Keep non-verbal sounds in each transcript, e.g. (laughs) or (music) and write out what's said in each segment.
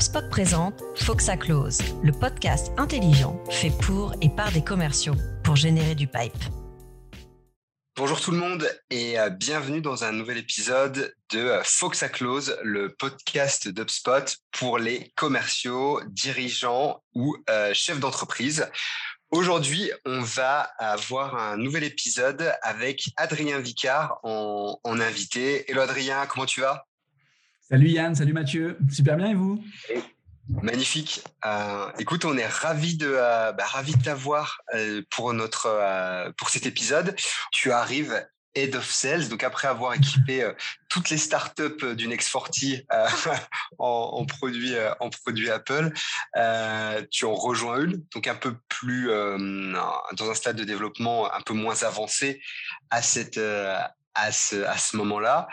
HubSpot présente Foxa Close, le podcast intelligent fait pour et par des commerciaux pour générer du pipe. Bonjour tout le monde et euh, bienvenue dans un nouvel épisode de euh, Foxa Close, le podcast d'HubSpot pour les commerciaux, dirigeants ou euh, chefs d'entreprise. Aujourd'hui, on va avoir un nouvel épisode avec Adrien Vicard en, en invité. Hello Adrien, comment tu vas? Salut Yann, salut Mathieu. Super bien et vous? Magnifique. Euh, écoute, on est ravi de euh, bah, ravi de t'avoir euh, pour notre euh, pour cet épisode. Tu arrives Head of Sales, donc après avoir équipé toutes les startups du Next 40 (laughs) en, en produits en Apple, tu en rejoins une, donc un peu plus dans un stade de développement un peu moins avancé à cette à ce à ce moment-là.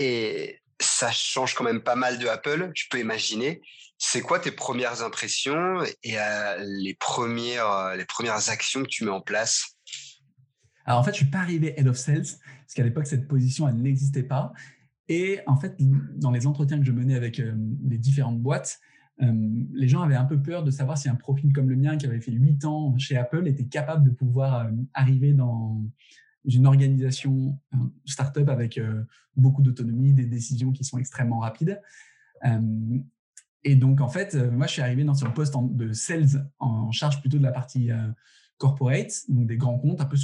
Et ça change quand même pas mal de Apple, tu peux imaginer. C'est quoi tes premières impressions et euh, les, premières, euh, les premières actions que tu mets en place? Alors en fait, je suis pas arrivé head of sales parce qu'à l'époque cette position elle n'existait pas. Et en fait, dans les entretiens que je menais avec euh, les différentes boîtes, les gens avaient un peu peur de savoir si un profil comme le mien, qui avait fait 8 ans chez Apple, était capable de pouvoir arriver dans, une organisation startup avec euh, beaucoup d'autonomie, des décisions qui sont extrêmement rapides. Euh, et donc, en fait, euh, moi, je suis arrivé dans un poste de sales en charge plutôt de la partie corporate, donc des grands comptes, un peu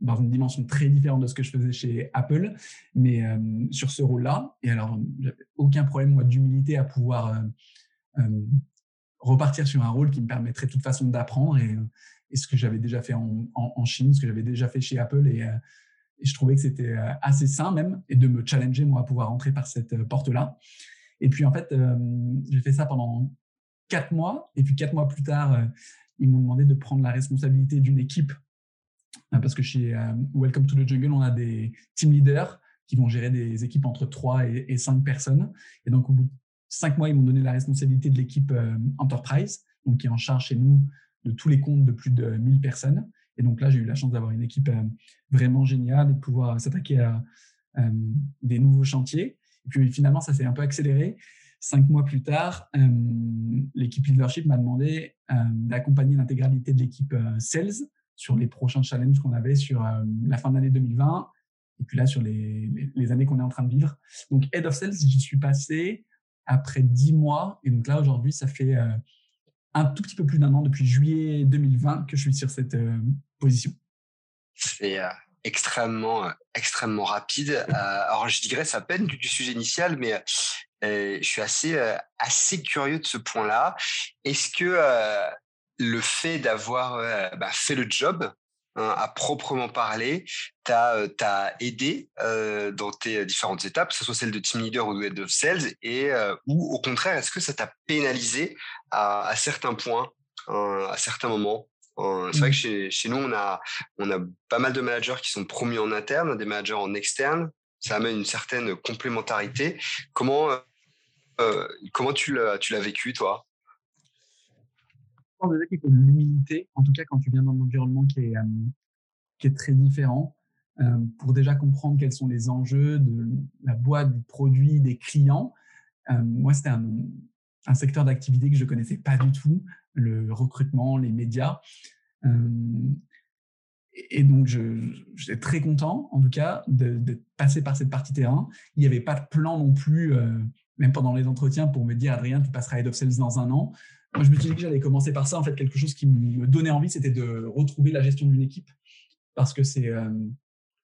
dans une dimension très différente de ce que je faisais chez Apple, mais sur ce rôle-là. Et alors, j'avais aucun problème, moi, d'humilité à pouvoir repartir sur un rôle qui me permettrait de toute façon d'apprendre et, et ce que j'avais déjà fait en, Chine, ce que j'avais déjà fait chez Apple. Et, euh, je trouvais que c'était euh, assez sain même, et de me challenger, moi, à pouvoir entrer par cette euh, porte-là. Et puis, en fait, j'ai fait ça pendant quatre mois. Et puis, quatre mois plus tard, ils m'ont demandé de prendre la responsabilité d'une équipe. Parce que chez Welcome to the Jungle, on a des team leaders qui vont gérer des équipes entre trois et, et cinq personnes. Et donc, au bout de cinq mois, ils m'ont donné la responsabilité de l'équipe Enterprise, donc qui est en charge chez nous de tous les comptes de plus de 1000 personnes. Et donc là, j'ai eu la chance d'avoir une équipe euh, vraiment géniale et de pouvoir s'attaquer à euh, des nouveaux chantiers. Et puis finalement, ça s'est un peu accéléré. Cinq mois plus tard, euh, l'équipe leadership m'a demandé d'accompagner l'intégralité de l'équipe sales sur les prochains challenges qu'on avait sur la fin de l'année 2020 et puis là sur les, les années qu'on est en train de vivre. Donc Head of Sales, j'y suis passé après dix mois et donc là aujourd'hui, ça fait un tout petit peu plus d'un an, depuis juillet 2020, que je suis sur cette euh, position. C'est euh, extrêmement, euh, extrêmement rapide. alors, je dirais ça peine du, sujet initial, mais je suis assez, assez curieux de ce point-là. Est-ce que le fait d'avoir bah, fait le job, hein, à proprement parler, t'a aidé dans tes différentes étapes, que ce soit celle de team leader ou de head of sales, et ou au contraire, est-ce que ça t'a pénalisé à, certains points, à certains moments. C'est vrai que mmh. chez, nous, on a, on a pas mal de managers qui sont promus en interne, des managers en externe. Ça amène une certaine complémentarité. Comment, euh, comment tu l'as vécu, toi? De l'humilité, en tout cas quand tu viens dans un environnement qui est, euh, qui est très différent, euh, pour déjà comprendre quels sont les enjeux de la boîte, du produit, des clients. moi, c'était un, un secteur d'activité que je connaissais pas du tout, le recrutement, les médias. et donc, j'étais très content, en tout cas, de, passer par cette partie terrain. Il n'y avait pas de plan non plus, même pendant les entretiens, pour me dire, Adrien, tu passeras Head of Sales dans un an. Moi, je me suis dit que j'allais commencer par ça. En fait, quelque chose qui me donnait envie, c'était de retrouver la gestion d'une équipe. Parce que c'est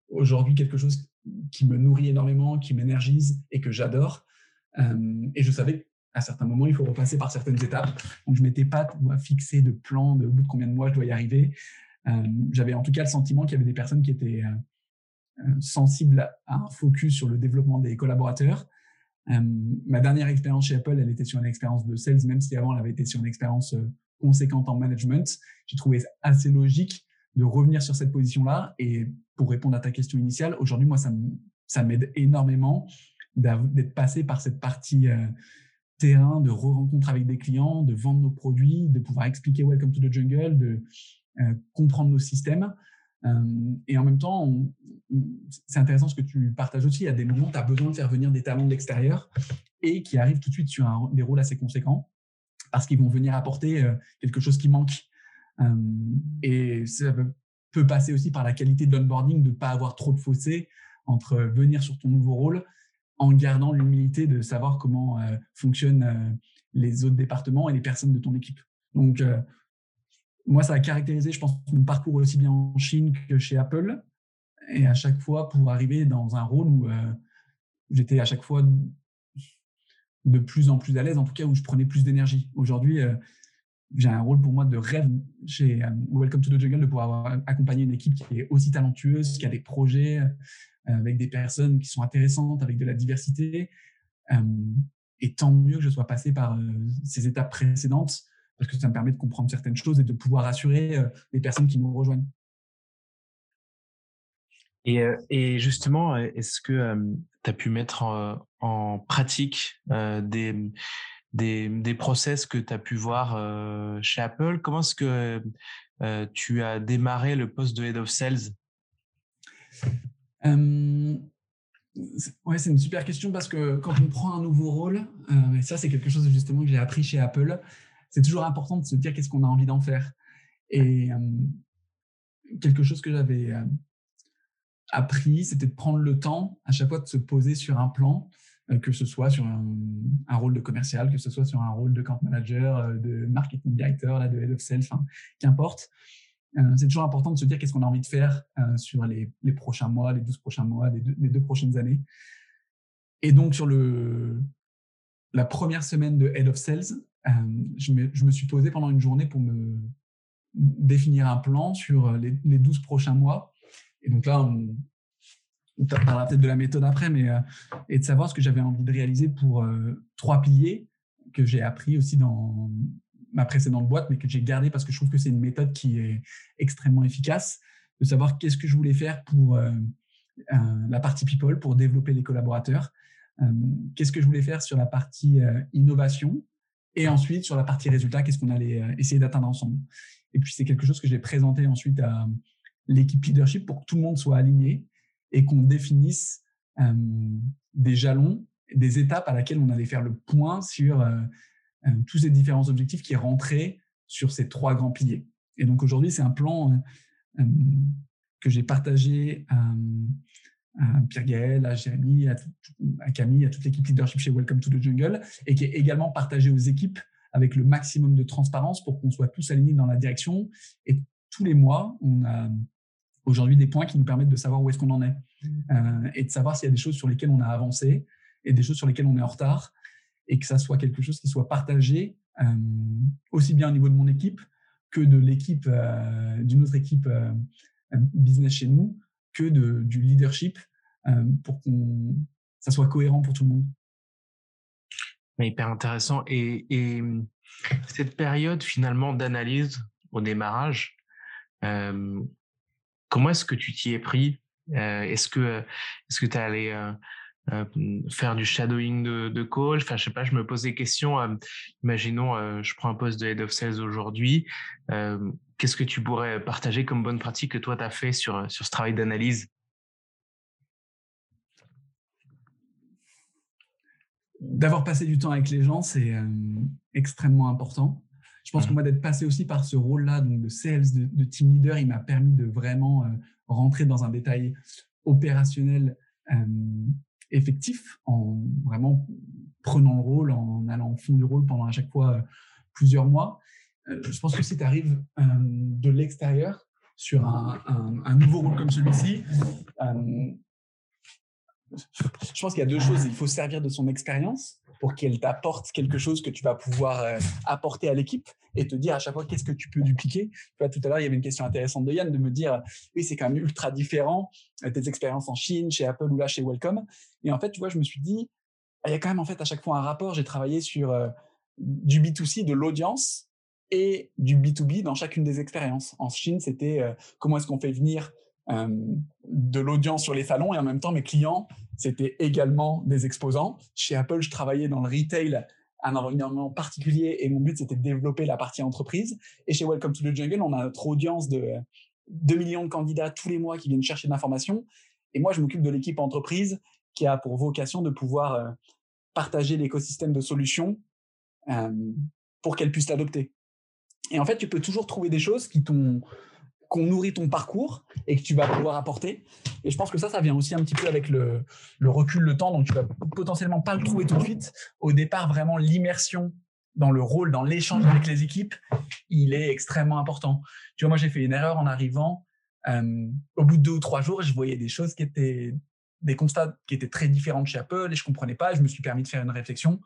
aujourd'hui quelque chose qui me nourrit énormément, qui m'énergise et que j'adore. et je savais à certains moments, il faut repasser par certaines étapes. Donc, je m'étais pas fixé de plan de bout de combien de mois je dois y arriver. Euh, j'avais en tout cas le sentiment qu'il y avait des personnes qui étaient euh, euh, sensibles à un focus sur le développement des collaborateurs. Ma dernière expérience chez Apple, elle était sur une expérience de sales, même si avant elle avait été sur une expérience conséquente en management. J'ai trouvé assez logique de revenir sur cette position-là. Et pour répondre à ta question initiale, aujourd'hui, moi, ça m'aide énormément d'être passé par cette partie terrain, de re-rencontre avec des clients, de vendre nos produits, de pouvoir expliquer Welcome to the Jungle, de euh, comprendre nos systèmes. Euh, et en même temps, c'est intéressant ce que tu partages aussi. Il y a des moments où tu as besoin de faire venir des talents de l'extérieur et qui arrivent tout de suite sur des rôles assez conséquents. parce qu'ils vont venir apporter quelque chose qui manque. et ça peut passer aussi par la qualité de l'onboarding, de ne pas avoir trop de fossé entre venir sur ton nouveau rôle en gardant l'humilité de savoir comment fonctionnent les autres départements et les personnes de ton équipe. Donc, moi, ça a caractérisé, je pense, mon parcours aussi bien en Chine que chez Apple. Et à chaque fois, pour arriver dans un rôle où j'étais à chaque fois de plus en plus à l'aise, en tout cas où je prenais plus d'énergie. Aujourd'hui, euh, j'ai un rôle pour moi de rêve chez euh, Welcome to the Jungle de pouvoir accompagner une équipe qui est aussi talentueuse, qui a des projets euh, avec des personnes qui sont intéressantes, avec de la diversité. et tant mieux que je sois passé par ces étapes précédentes parce que ça me permet de comprendre certaines choses et de pouvoir assurer les personnes qui nous rejoignent. Et, et justement, est-ce que tu as pu mettre en, pratique des, des, des, process que tu as pu voir chez Apple? Comment est-ce que tu as démarré le poste de Head of Sales? Ouais, c'est une super question parce que quand on prend un nouveau rôle, et ça c'est quelque chose justement que j'ai appris chez Apple, c'est toujours important de se dire qu'est-ce qu'on a envie d'en faire. Et quelque chose que j'avais appris, c'était de prendre le temps à chaque fois de se poser sur un plan, euh, que ce soit sur un, rôle de commercial, que ce soit sur un rôle de camp manager, euh, de marketing director, là, de head of sales, qu'importe. Euh, c'est toujours important de se dire qu'est-ce qu'on a envie de faire sur les, prochains mois, les 12 prochains mois, les deux, prochaines années. Et donc, sur la première semaine de Head of Sales, je, me, je, me, suis posé pendant une journée pour me définir un plan sur les, les 12 prochains mois. Et donc là, on, parlera peut-être de la méthode après, mais euh, et de savoir ce que j'avais envie de réaliser pour euh, trois piliers que j'ai appris aussi dans ma précédente boîte, mais que j'ai gardé parce que je trouve que c'est une méthode qui est extrêmement efficace, de savoir qu'est-ce que je voulais faire pour euh, la partie people, pour développer les collaborateurs, qu'est-ce que je voulais faire sur la partie innovation, et ensuite sur la partie résultat, qu'est-ce qu'on allait essayer d'atteindre ensemble. Et puis c'est quelque chose que j'ai présenté ensuite à, l'équipe leadership pour que tout le monde soit aligné et qu'on définisse euh, des jalons, des étapes à laquelle on allait faire le point sur euh, euh, tous ces différents objectifs qui rentraient sur ces trois grands piliers. Et donc aujourd'hui, c'est un plan que j'ai partagé à, Pierre Gaël, à Jérémy, à, Camille, à toute l'équipe leadership chez Welcome to the Jungle, et qui est également partagé aux équipes avec le maximum de transparence pour qu'on soit tous alignés dans la direction. Et tous les mois, on a aujourd'hui des points qui nous permettent de savoir où est-ce qu'on en est euh, et de savoir s'il y a des choses sur lesquelles on a avancé et des choses sur lesquelles on est en retard et que ça soit quelque chose qui soit partagé euh, aussi bien au niveau de mon équipe que de l'équipe euh, d'une autre équipe business chez nous que du leadership pour que ça soit cohérent pour tout le monde. Hyper intéressant. Et, et cette période finalement d'analyse au démarrage, Comment est-ce que tu t'y es pris? Euh, Est-ce que que tu es allé euh, euh, faire du shadowing de, de call? Enfin, je sais pas, je me pose des questions. imaginons, je prends un poste de head of sales aujourd'hui. Qu'est-ce que tu pourrais partager comme bonne pratique que toi tu as fait sur sur ce travail d'analyse? D'avoir passé du temps avec les gens, c'est extrêmement important. Je pense que mmh. moi, d'être passé aussi par ce rôle-là, donc de sales, de, team leader, il m'a permis de vraiment euh, rentrer dans un détail opérationnel effectif, en vraiment prenant le rôle, en allant au fond du rôle pendant à chaque fois euh, plusieurs mois. Euh, je pense que si tu arrives de l'extérieur sur un, un, nouveau rôle comme celui-ci, je pense qu'il y a deux choses. Il faut servir de son expérience pour qu'elle t'apporte quelque chose que tu vas pouvoir euh, apporter à l'équipe et te dire à chaque fois qu'est-ce que tu peux dupliquer? Tu vois, tout à l'heure, il y avait une question intéressante de Yann de me dire, oui, c'est quand même ultra différent euh, tes expériences en Chine, chez Apple ou là chez Welcome. Et en fait, tu vois, je me suis dit, il y a quand même en fait à chaque fois un rapport. J'ai travaillé sur euh, du B2C, de l'audience et du B2B dans chacune des expériences. En Chine, c'était comment est-ce qu'on fait venir de l'audience sur les salons et en même temps mes clients c'était également des exposants. Chez Apple, je travaillais dans le retail, un environnement particulier et mon but c'était de développer la partie entreprise. Et chez Welcome to the Jungle, on a notre audience de 2 millions de candidats tous les mois qui viennent chercher de l'information. Et moi, je m'occupe de l'équipe entreprise qui a pour vocation de pouvoir partager l'écosystème de solutions pour qu'elle puisse l'adopter. Et en fait, tu peux toujours trouver des choses qui t'ont qu'on nourrit ton parcours et que tu vas pouvoir apporter. Et je pense que ça, ça vient aussi un petit peu avec le, recul, le temps. Donc, tu vas potentiellement pas le trouver tout de suite. Au départ, vraiment, l'immersion dans le rôle, dans l'échange avec les équipes, il est extrêmement important. Tu vois, moi, j'ai fait une erreur en arrivant. Euh, au bout de deux ou trois jours, je voyais des choses qui étaient des constats qui étaient très différents chez Apple et je comprenais pas. Je me suis permis de faire une réflexion.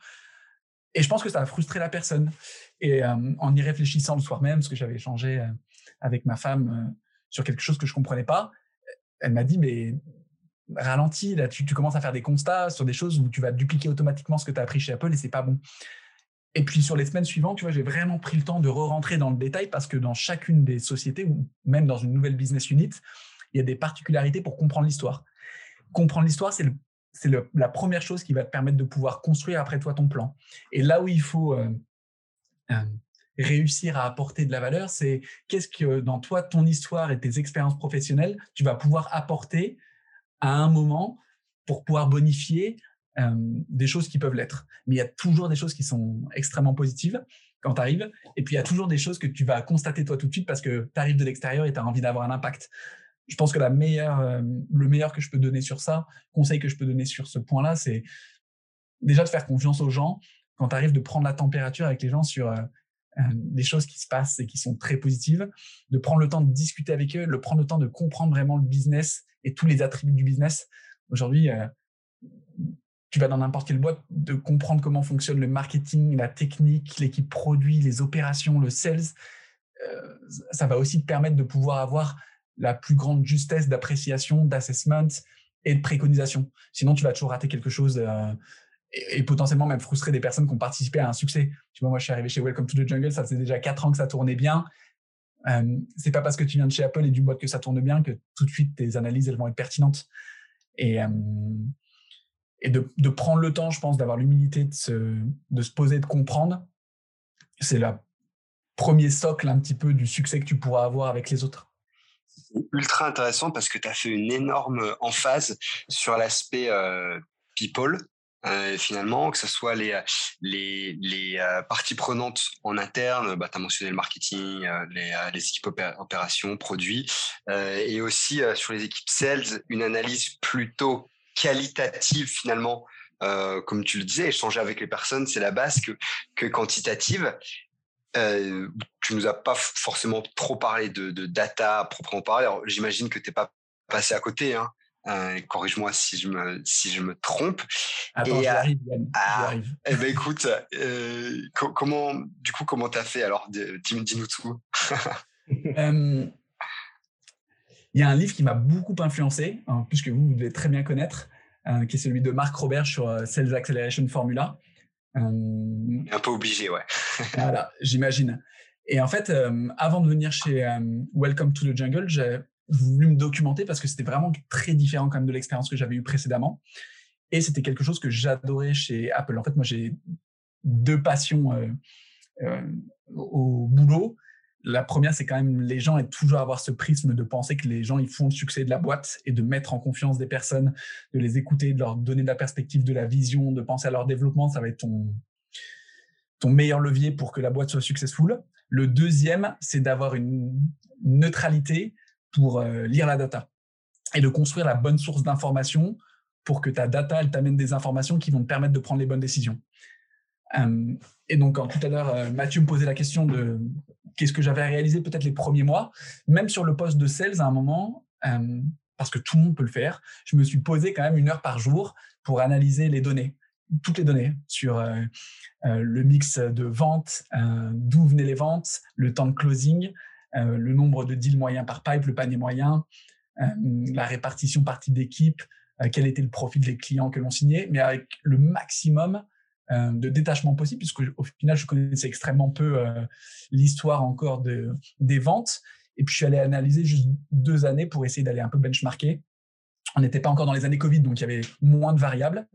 Et je pense que ça a frustré la personne. Et euh, en y réfléchissant le soir même, parce que j'avais échangé euh, avec ma femme sur quelque chose que je comprenais pas, elle m'a dit, mais ralentis, là, tu, commences à faire des constats sur des choses où tu vas dupliquer automatiquement ce que tu as appris chez Apple et c'est pas bon. Et puis sur les semaines suivantes, tu vois, j'ai vraiment pris le temps de re-rentrer dans le détail parce que dans chacune des sociétés ou même dans une nouvelle business unit, il y a des particularités pour comprendre l'histoire. Comprendre l'histoire, c'est c'est la première chose qui va te permettre de pouvoir construire après toi ton plan. Et là où il faut euh, euh, réussir à apporter de la valeur, c'est qu'est-ce que dans toi, ton histoire et tes expériences professionnelles, tu vas pouvoir apporter à un moment pour pouvoir bonifier des choses qui peuvent l'être. Mais il y a toujours des choses qui sont extrêmement positives quand tu arrives. Et puis, il y a toujours des choses que tu vas constater toi tout de suite parce que tu arrives de l'extérieur et tu as envie d'avoir un impact. Je pense que la meilleure, le meilleur que je peux donner sur ça, conseil que je peux donner sur ce point-là, c'est déjà de faire confiance aux gens quand tu arrives de prendre la température avec les gens sur les choses qui se passent et qui sont très positives, de prendre le temps de discuter avec eux, de prendre le temps de comprendre vraiment le business et tous les attributs du business. Aujourd'hui, tu vas dans n'importe quelle boîte, de comprendre comment fonctionne le marketing, la technique, l'équipe produit, les opérations, le sales. Euh, ça va aussi te permettre de pouvoir avoir la plus grande justesse d'appréciation, d'assessment et de préconisation. Sinon, tu vas toujours rater quelque chose euh, et, potentiellement même frustrer des personnes qui ont participé à un succès. Tu vois, moi, je suis arrivé chez Welcome to the Jungle, ça faisait déjà quatre ans que ça tournait bien. Euh, c'est pas parce que tu viens de chez Apple et du boîte que ça tourne bien que tout de suite tes analyses elles vont être pertinentes. Et, euh, de, prendre le temps, je pense, d'avoir l'humilité de se, de se poser, de comprendre, c'est le premier socle un petit peu du succès que tu pourras avoir avec les autres. Ultra intéressant parce que tu as fait une énorme emphase sur l'aspect euh, people, euh, finalement, que ce soit les, les euh, parties prenantes en interne, bah, tu as mentionné le marketing, les, les, équipes opérations, produits, et aussi sur les équipes sales, une analyse plutôt qualitative finalement, euh, comme tu le disais, échanger avec les personnes, c'est la base que, quantitative. Euh, tu nous as pas forcément trop parlé de, de data proprement parlé. Alors j'imagine que tu n'es pas passé à côté. Hein. Euh, corrige-moi si je me si je me trompe. Attends, et, j'arrive, ah, Eh ben écoute, euh, comment du coup comment t'as fait alors? Dis-nous tout. (laughs) Il y a un livre qui m'a beaucoup influencé, en plus que vous, vous devez très bien connaître, euh, qui est celui de Marc Robert sur euh, Sales Acceleration Formula. Euh, un peu obligé, ouais. (laughs) voilà, j'imagine. Et en fait, avant de venir chez Welcome to the Jungle, j'ai voulu me documenter parce que c'était vraiment très différent quand même de l'expérience que j'avais eue précédemment. Et c'était quelque chose que j'adorais chez Apple. En fait, moi, j'ai deux passions au boulot la première, c'est quand même les gens et toujours avoir ce prisme de penser que les gens ils font le succès de la boîte et de mettre en confiance des personnes, de les écouter, de leur donner de la perspective, de la vision, de penser à leur développement. Ça va être ton, ton meilleur levier pour que la boîte soit successful. Le deuxième, c'est d'avoir une neutralité pour euh, lire la data et de construire la bonne source d'information pour que ta data, elle t'amène des informations qui vont te permettre de prendre les bonnes décisions. Euh, et donc, quand tout à l'heure, euh, Mathieu me posait la question de qu'est-ce que j'avais réalisé peut-être les premiers mois, même sur le poste de sales à un moment, euh, parce que tout le monde peut le faire, je me suis posé quand même une heure par jour pour analyser les données, toutes les données sur le mix de ventes, d'où venaient les ventes, le temps de closing, le nombre de deals moyens par pipe, le panier moyen, la répartition partie d'équipe, quel était le profil des clients que l'on signait, mais avec le maximum euh, de détachement possible, puisque au final, je connaissais extrêmement peu euh, l'histoire encore de, des ventes. Et puis, je suis allé analyser juste deux années pour essayer d'aller un peu benchmarker. On n'était pas encore dans les années Covid, donc il y avait moins de variables.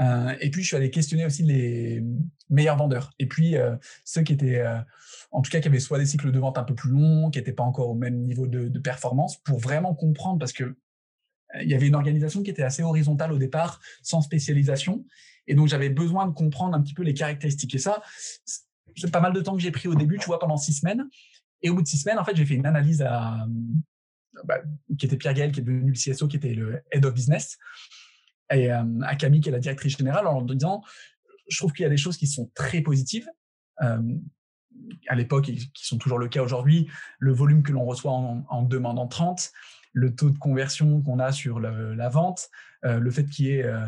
Euh, et puis, je suis allé questionner aussi les meilleurs vendeurs. Et puis, ceux qui étaient, en tout cas, qui avaient soit des cycles de vente un peu plus longs, qui n'étaient pas encore au même niveau de, de performance, pour vraiment comprendre, parce que il y avait une organisation qui était assez horizontale au départ, sans spécialisation. Et donc, j'avais besoin de comprendre un petit peu les caractéristiques. Et ça, c'est pas mal de temps que j'ai pris au début, tu vois, pendant six semaines. Et au bout de six semaines, en fait, j'ai fait une analyse à, bah, qui était Pierre Gaël, qui est devenu le CSO, qui était le Head of Business, et à Camille, qui est la directrice générale, en leur disant, je trouve qu'il y a des choses qui sont très positives. à l'époque, et qui sont toujours le cas aujourd'hui, le volume que l'on reçoit en, en demandant 30, le taux de conversion qu'on a sur la vente, euh, le fait qu'il y ait euh,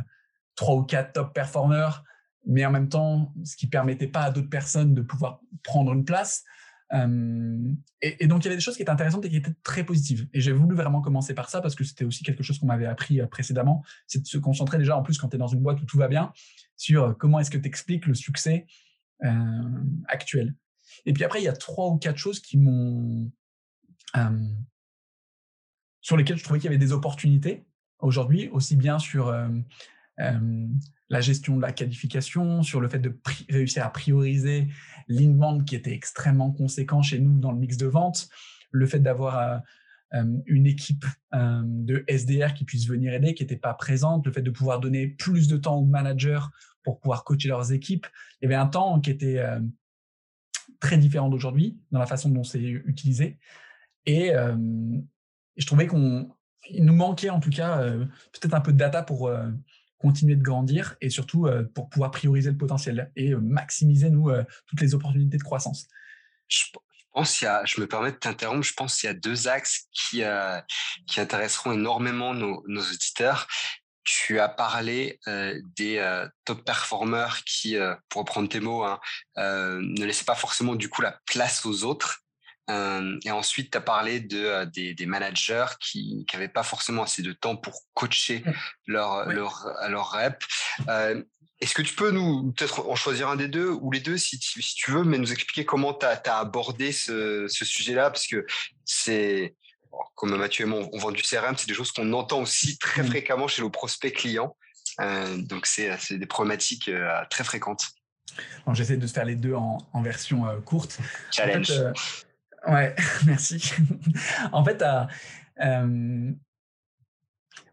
trois ou quatre top performers, mais en même temps, ce qui permettait pas à d'autres personnes de pouvoir prendre une place. Euh, et, donc, il y avait des choses qui étaient intéressantes et qui étaient très positives. Et j'ai voulu vraiment commencer par ça parce que c'était aussi quelque chose qu'on m'avait appris précédemment. C'est de se concentrer déjà, en plus, quand tu es dans une boîte où tout va bien, sur comment est-ce que tu expliques le succès actuel. Et puis après, il y a trois ou quatre choses qui m'ont sur lesquels je trouvais qu'il y avait des opportunités aujourd'hui, aussi bien sur euh, euh, la gestion de la qualification, sur le fait de réussir à prioriser l'inbound qui était extrêmement conséquent chez nous dans le mix de vente, le fait d'avoir euh, une équipe de SDR qui puisse venir aider, qui n'était pas présente, le fait de pouvoir donner plus de temps aux managers pour pouvoir coacher leurs équipes. Il y avait un temps qui était très différent d'aujourd'hui dans la façon dont c'est utilisé. Et, je trouvais qu'on nous manquait en tout cas euh, peut-être un peu de data pour euh, continuer de grandir et surtout euh, pour pouvoir prioriser le potentiel et maximiser nous toutes les opportunités de croissance. Je, pense il y a, je me permets de t'interrompre, je pense qu'il y a deux axes qui, qui intéresseront énormément nos, nos auditeurs. Tu as parlé des top performers qui, pour reprendre tes mots, hein, ne laissaient pas forcément du coup la place aux autres. Euh, et ensuite, tu as parlé de, euh, des, des, managers qui n'avaient pas forcément assez de temps pour coacher leur, leur, leur rep. Euh, Est-ce que tu peux nous, peut-être en choisir un des deux ou les deux si, si tu veux, mais nous expliquer comment tu as, as, abordé ce, ce sujet-là? Parce que c'est, comme Mathieu et moi, on vend du CRM, c'est des choses qu'on entend aussi très mmh. fréquemment chez nos prospects clients. Euh, donc, c'est des problématiques euh, très fréquentes. J'essaie de faire les deux en, en version euh, courte. Challenge. En fait, Ouais, (laughs) merci. en fait, euh,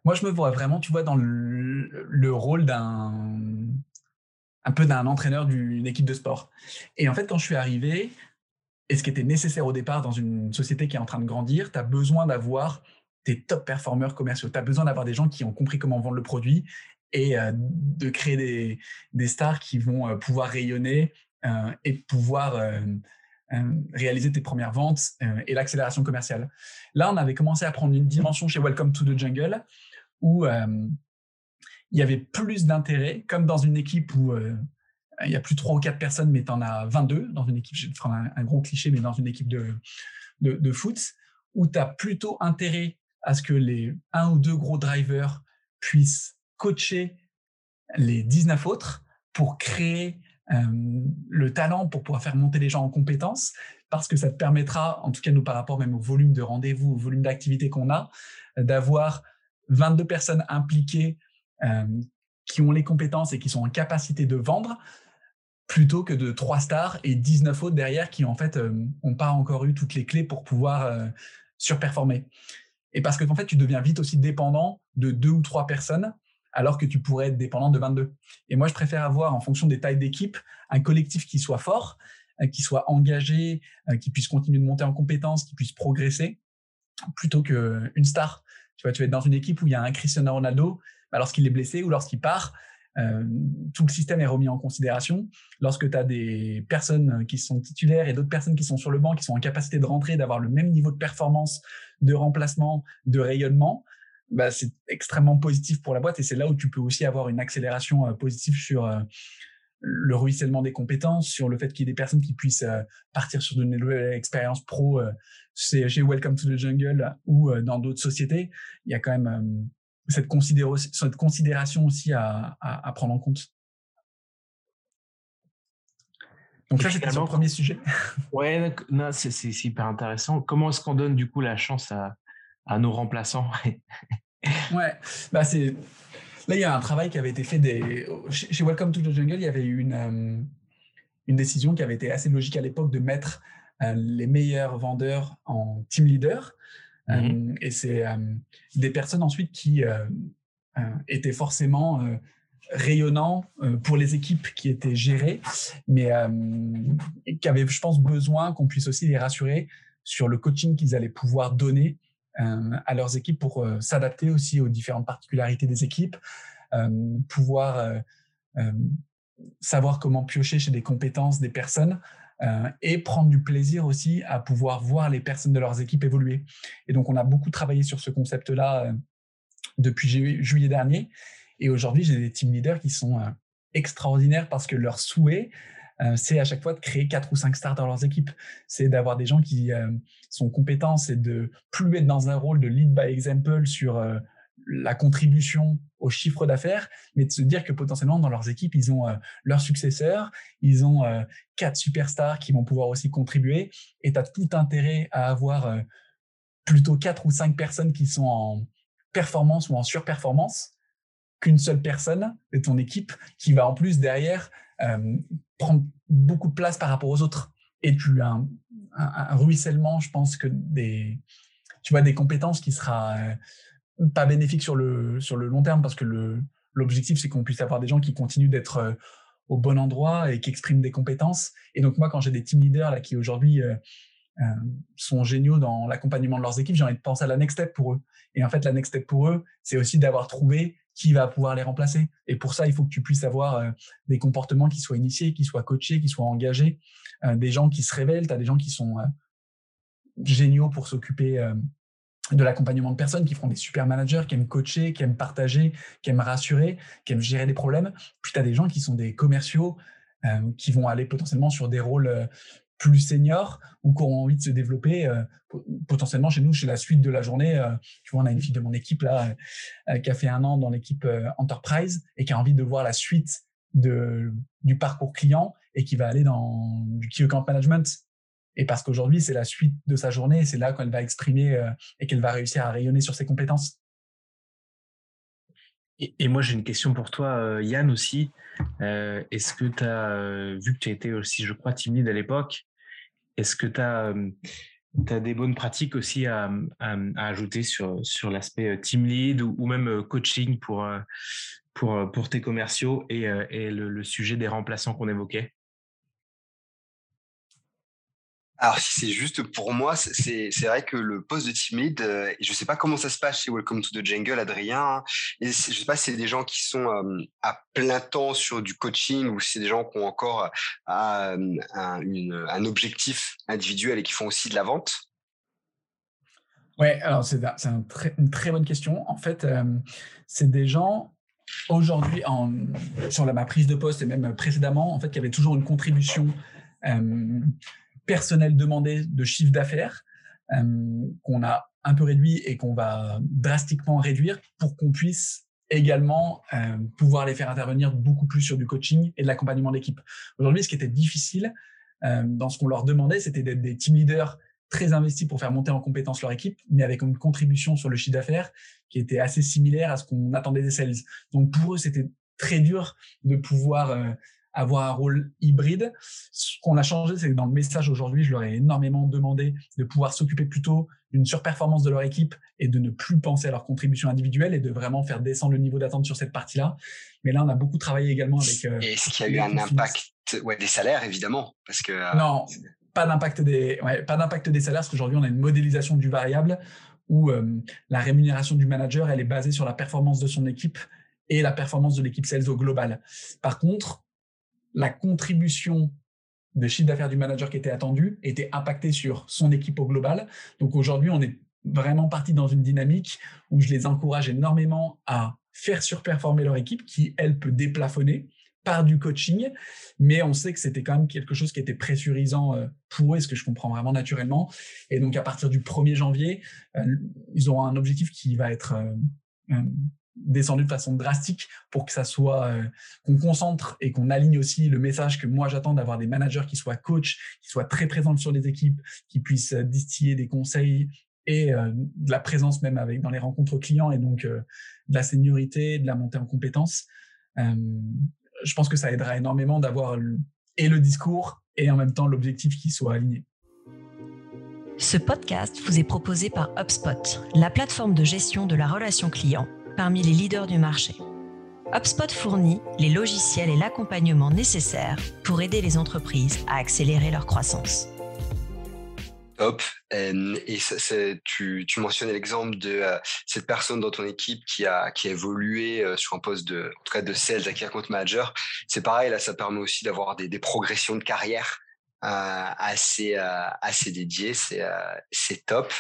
moi, je me vois vraiment, tu vois, dans le, rôle d'un un peu d'un entraîneur d'une équipe de sport. Et en fait, quand je suis arrivé, et ce qui était nécessaire au départ dans une société qui est en train de grandir, tu as besoin d'avoir des top performeurs commerciaux. Tu as besoin d'avoir des gens qui ont compris comment vendre le produit et euh, de créer des, des, stars qui vont euh, pouvoir rayonner et pouvoir euh, réaliser tes premières ventes euh, et l'accélération commerciale. Là, on avait commencé à prendre une dimension chez Welcome to the Jungle où euh, il y avait plus d'intérêt, comme dans une équipe où il y a plus trois ou quatre personnes, mais tu en as 22 dans une équipe, je vais faire un, gros cliché, mais dans une équipe de, de, de foot, où tu as plutôt intérêt à ce que les un ou deux gros drivers puissent coacher les 19 autres pour créer le talent pour pouvoir faire monter les gens en compétences, parce que ça te permettra, en tout cas nous par rapport même au volume de rendez-vous, au volume d'activité qu'on a, d'avoir 22 personnes impliquées qui ont les compétences et qui sont en capacité de vendre, plutôt que de trois stars et 19 autres derrière qui en fait n'ont pas encore eu toutes les clés pour pouvoir surperformer. Et parce que en fait, tu deviens vite aussi dépendant de deux ou trois personnes alors que tu pourrais être dépendant de 22. Et moi, je préfère avoir, en fonction des tailles d'équipe, un collectif qui soit fort, euh, qui soit engagé, euh, qui puisse continuer de monter en compétences, qui puisse progresser, plutôt qu'une star. Tu vois, tu vas être dans une équipe où il y a un Cristiano Ronaldo, lorsqu'il est blessé ou lorsqu'il part, euh, tout le système est remis en considération. Lorsque tu as des personnes qui sont titulaires et d'autres personnes qui sont sur le banc, qui sont en capacité de rentrer, d'avoir le même niveau de performance, de remplacement, de rayonnement, bah, c'est extrêmement positif pour la boîte et c'est là où tu peux aussi avoir une accélération euh, positive sur euh, le ruissellement des compétences, sur le fait qu'il y ait des personnes qui puissent euh, partir sur de nouvelles expériences pro. c'est chez Welcome to the Jungle ou dans d'autres sociétés, il y a quand même cette, cette considération aussi à, à, prendre en compte. Donc ça, c'était le premier sujet. Ouais, c'est hyper intéressant. Comment est-ce qu'on donne du coup la chance à, à nos remplaçants. ouais, bah c'est. Là, il y a un travail qui avait été fait des... chez Welcome to the Jungle. Il y avait une, euh, une décision qui avait été assez logique à l'époque de mettre euh, les meilleurs vendeurs en team leader. Euh, mm-hmm. et c'est des personnes ensuite qui étaient forcément rayonnant pour les équipes qui étaient gérées, mais qui avaient, je pense, besoin qu'on puisse aussi les rassurer sur le coaching qu'ils allaient pouvoir donner à leurs équipes pour s'adapter aussi aux différentes particularités des équipes, pouvoir savoir comment piocher chez des compétences des personnes euh, et prendre du plaisir aussi à pouvoir voir les personnes de leurs équipes évoluer. Et donc, on a beaucoup travaillé sur ce concept-là euh, depuis juillet dernier. Et aujourd'hui, j'ai des team leaders qui sont euh, extraordinaires parce que leur souhait, c'est à chaque fois de créer quatre ou cinq stars dans leurs équipes. C'est d'avoir des gens qui sont compétents, c'est de plus être dans un rôle de lead by example sur la contribution au chiffre d'affaires, mais de se dire que potentiellement dans leurs équipes, ils ont euh, leurs successeurs, ils ont euh, quatre superstars qui vont pouvoir aussi contribuer, et tu as tout intérêt à avoir euh, plutôt quatre ou cinq personnes qui sont en performance ou en surperformance qu'une seule personne de ton équipe qui va en plus derrière prendre beaucoup de place par rapport aux autres. Et tu as un, ruissellement, je pense que des, tu vois, des compétences qui sera pas bénéfique sur le, sur le long terme parce que l'objectif, c'est qu'on puisse avoir des gens qui continuent d'être euh, au bon endroit et qui expriment des compétences. Et donc, moi, quand j'ai des team leaders là, qui aujourd'hui euh, euh, sont géniaux dans l'accompagnement de leurs équipes, j'ai envie de penser à la next step pour eux. Et en fait, la next step pour eux, c'est aussi d'avoir trouvé qui va pouvoir les remplacer. Et pour ça, il faut que tu puisses avoir des comportements qui soient initiés, qui soient coachés, qui soient engagés, des gens qui se révèlent. Tu des gens qui sont géniaux pour s'occuper de l'accompagnement de personnes qui feront des super managers, qui aiment coacher, qui aiment partager, qui aiment rassurer, qui aiment gérer des problèmes. Puis tu as des gens qui sont des commerciaux, euh, qui vont aller potentiellement sur des rôles euh, plus seniors ou qui ont envie de se développer euh, potentiellement chez nous, chez la suite de la journée. tu vois, on a une fille de mon équipe là qui a fait un an dans l'équipe Enterprise et qui a envie de voir la suite de, du parcours client et qui va aller dans du key account management et parce qu'aujourd'hui, c'est la suite de sa journée, c'est là qu'elle va exprimer euh, et qu'elle va réussir à rayonner sur ses compétences. Et, moi, j'ai une question pour toi, euh, Yann, aussi. Euh, est-ce que tu as, vu que tu étais aussi, je crois, timide à l'époque, est-ce que tu as, des bonnes pratiques aussi à, ajouter sur, l'aspect team lead ou, même coaching pour, pour, pour tes commerciaux et le sujet des remplaçants qu'on évoquait? Alors, si c'est juste pour moi, c'est vrai que le poste de team lead, euh, je ne sais pas comment ça se passe chez Welcome to the Jungle, Adrien. Hein, je ne sais pas si c'est des gens qui sont euh, à plein temps sur du coaching ou si c'est des gens qui ont encore euh, un, objectif individuel et qui font aussi de la vente. Oui, alors c'est une très bonne question. En fait, c'est des gens aujourd'hui, sur la, ma prise de poste et même précédemment, en fait, qui avaient toujours une contribution personnel demandé de chiffre d'affaires euh, qu'on a un peu réduit et qu'on va drastiquement réduire pour qu'on puisse également euh, pouvoir les faire intervenir beaucoup plus sur du coaching et de l'accompagnement d'équipe. Aujourd'hui, ce qui était difficile euh, dans ce qu'on leur demandait, c'était d'être des team leaders très investis pour faire monter en compétence leur équipe, mais avec une contribution sur le chiffre d'affaires qui était assez similaire à ce qu'on attendait des sales. Donc pour eux, c'était très dur de pouvoir avoir un rôle hybride. Ce qu'on a changé, c'est que dans le message aujourd'hui, je leur ai énormément demandé de pouvoir s'occuper plutôt d'une surperformance de leur équipe et de ne plus penser à leur contribution individuelle et de vraiment faire descendre le niveau d'attente sur cette partie-là. Mais là, on a beaucoup travaillé également avec. Euh, Est-ce qu'il y a eu un impact ouais, des salaires, évidemment parce que, euh, Non, pas d'impact des, ouais, pas d'impact des salaires, parce qu'aujourd'hui, on a une modélisation du variable où euh, la rémunération du manager, elle est basée sur la performance de son équipe et la performance de l'équipe sales au global. Par contre, la contribution de chiffre d'affaires du manager qui était attendu était impactée sur son équipe au global. Donc aujourd'hui, on est vraiment parti dans une dynamique où je les encourage énormément à faire surperformer leur équipe qui, elle, peut déplafonner par du coaching, mais on sait que c'était quand même quelque chose qui était pressurisant euh, pour eux, ce que je comprends vraiment naturellement. Et donc à partir du 1er janvier, euh, ils auront un objectif qui va être euh, descendu de façon drastique pour que ça soit euh, qu'on concentre et qu'on aligne aussi le message que moi j'attends d'avoir des managers qui soient coachs, qui soient très présents sur les équipes, qui puissent euh, distiller des conseils et euh, de la présence même avec dans les rencontres clients et donc de la seniorité, de la montée en compétences. je pense que ça aidera énormément d'avoir et le discours et en même temps l'objectif qui soit aligné. Ce podcast vous est proposé par HubSpot, la plateforme de gestion de la relation client parmi les leaders du marché. HubSpot fournit les logiciels et l'accompagnement nécessaires pour aider les entreprises à accélérer leur croissance. Top. Et tu, mentionnais l'exemple de euh, cette personne dans ton équipe qui a, qui évolué euh, sur un poste de, en tout cas de sales, account manager. C'est pareil, là, ça permet aussi d'avoir des, progressions de carrière euh, assez, assez dédiées. C'est top.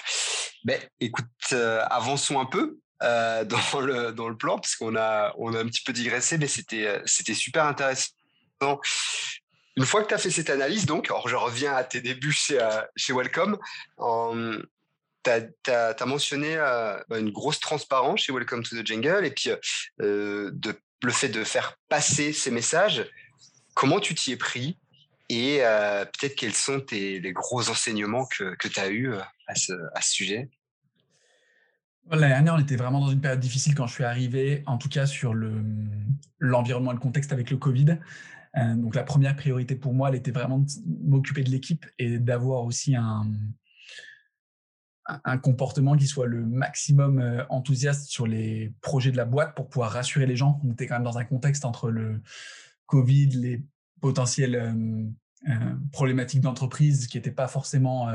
Ben, écoute, avançons un peu. (laughs) dans le dans le plan parce qu'on a on a un petit peu digressé mais c'était c'était super intéressant. Une fois que tu as fait cette analyse, donc, alors je reviens à tes débuts chez, euh, chez Welcome, tu as, mentionné euh, bah, une grosse transparence chez Welcome to the Jungle et puis euh, de, le fait de faire passer ces messages. Comment tu t'y es pris? Et peut-être quels sont les gros enseignements que, que tu as eus à ce, à ce sujet? L'année dernière, on était vraiment dans une période difficile quand je suis arrivé, en tout cas sur l'environnement et le contexte avec le Covid. Euh, donc la première priorité pour moi, elle était vraiment de m'occuper de l'équipe et d'avoir aussi un, un comportement qui soit le maximum euh, enthousiaste sur les projets de la boîte pour pouvoir rassurer les gens. On était quand même dans un contexte entre le Covid, les potentielles euh, problématiques d'entreprise qui n'étaient pas forcément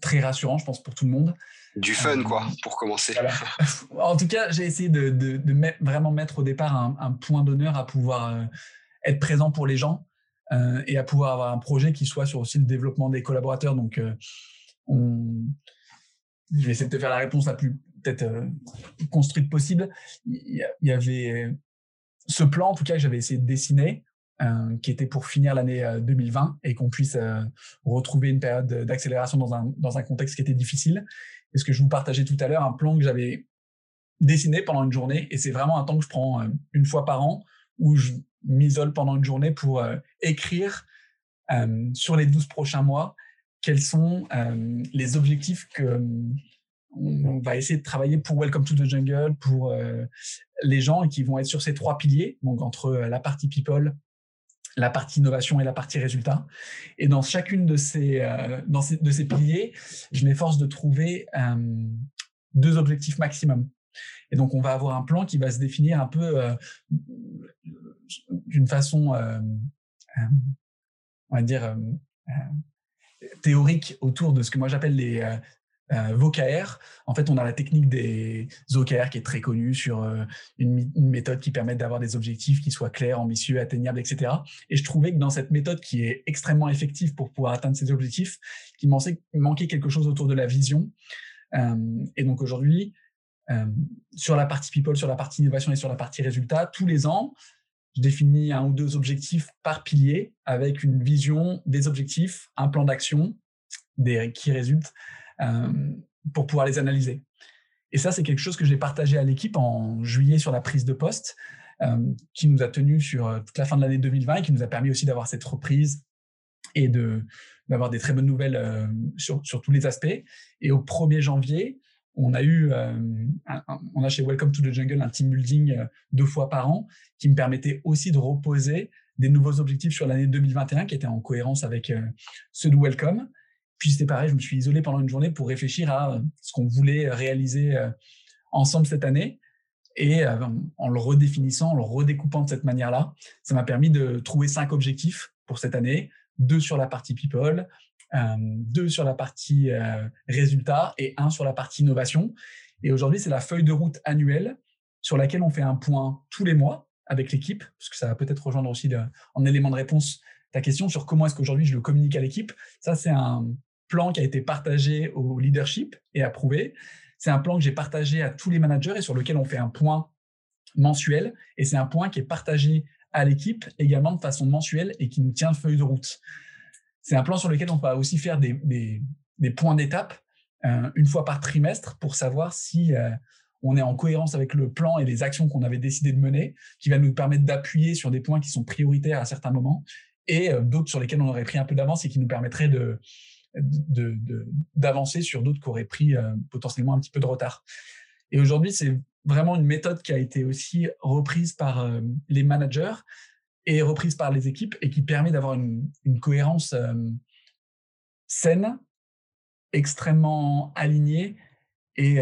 très rassurants, je pense, pour tout le monde. Du fun, quoi, pour commencer. (laughs) en tout cas, j'ai essayé de, de, vraiment mettre au départ un, un point d'honneur à pouvoir être présent pour les gens euh, et à pouvoir avoir un projet qui soit sur aussi le développement des collaborateurs. Donc, euh, je vais essayer de te faire la réponse la plus peut-être euh, construite possible. Il y, avait ce plan, en tout cas, que j'avais essayé de dessiner, qui était pour finir l'année 2020 et qu'on puisse retrouver une période d'accélération dans un, dans un contexte qui était difficile. Et ce que je vous partageais tout à l'heure, un plan que j'avais dessiné pendant une journée. Et c'est vraiment un temps que je prends une fois par an où je m'isole pendant une journée pour euh, écrire euh, sur les 12 prochains mois quels sont euh, les objectifs que on va essayer de travailler pour Welcome to the Jungle, pour les gens qui vont être sur ces trois piliers, donc entre la partie people, la partie innovation et la partie résultat. Et dans chacune de ces, dans ces, de ces piliers, je m'efforce de trouver deux objectifs maximum. Et donc, on va avoir un plan qui va se définir un peu d'une façon, euh, euh, on va dire, euh, théorique autour de ce que moi j'appelle les VOCAR. En fait, on a la technique des OKR qui est très connue sur une, méthode qui permet d'avoir des objectifs qui soient clairs, ambitieux, atteignables, etc. Et je trouvais que dans cette méthode qui est extrêmement effective pour pouvoir atteindre ces objectifs, qu'il manquait quelque chose autour de la vision. et donc aujourd'hui, sur la partie people, sur la partie innovation et sur la partie résultat, tous les ans, je définis un ou deux objectifs par pilier avec une vision des objectifs, un plan d'action qui résultent euh, pour pouvoir les analyser. Et ça, c'est quelque chose que j'ai partagé à l'équipe en juillet sur la prise de poste, euh, qui nous a tenu sur euh, toute la fin de l'année 2020 et qui nous a permis aussi d'avoir cette reprise et d'avoir des très bonnes nouvelles sur, tous les aspects. Et au 1er janvier, on a eu, on a chez Welcome to the Jungle un team building deux fois par an qui me permettait aussi de reposer des nouveaux objectifs sur l'année 2021 qui étaient en cohérence avec ceux de Welcome. Puis c'était pareil, je me suis isolé pendant une journée pour réfléchir à ce qu'on voulait réaliser ensemble cette année. Et en le redéfinissant, en le redécoupant de cette manière-là, ça m'a permis de trouver cinq objectifs pour cette année, deux sur la partie people, euh, deux sur la partie euh, résultat et un sur la partie innovation. Et aujourd'hui, c'est la feuille de route annuelle sur laquelle on fait un point tous les mois avec l'équipe, parce que ça va peut-être rejoindre aussi en élément de réponse ta question sur comment est-ce qu'aujourd'hui je le communique à l'équipe. Ça, c'est un plan qui a été partagé au leadership et approuvé. C'est un plan que j'ai partagé à tous les managers et sur lequel on fait un point mensuel. Et c'est un point qui est partagé à l'équipe également de façon mensuelle et qui nous tient feuille de route. C'est un plan sur lequel on va aussi faire des, points d'étape euh, une fois par trimestre pour savoir si euh, on est en cohérence avec le plan et les actions qu'on avait décidé de mener, qui va nous permettre d'appuyer sur des points qui sont prioritaires à certains moments et euh, d'autres sur lesquels on aurait pris un peu d'avance et qui nous permettraient de, d'avancer sur d'autres qui auraient pris potentiellement un petit peu de retard. Et aujourd'hui, c'est vraiment une méthode qui a été aussi reprise par les managers et reprise par les équipes et qui permet d'avoir une, cohérence euh, saine, extrêmement alignée et,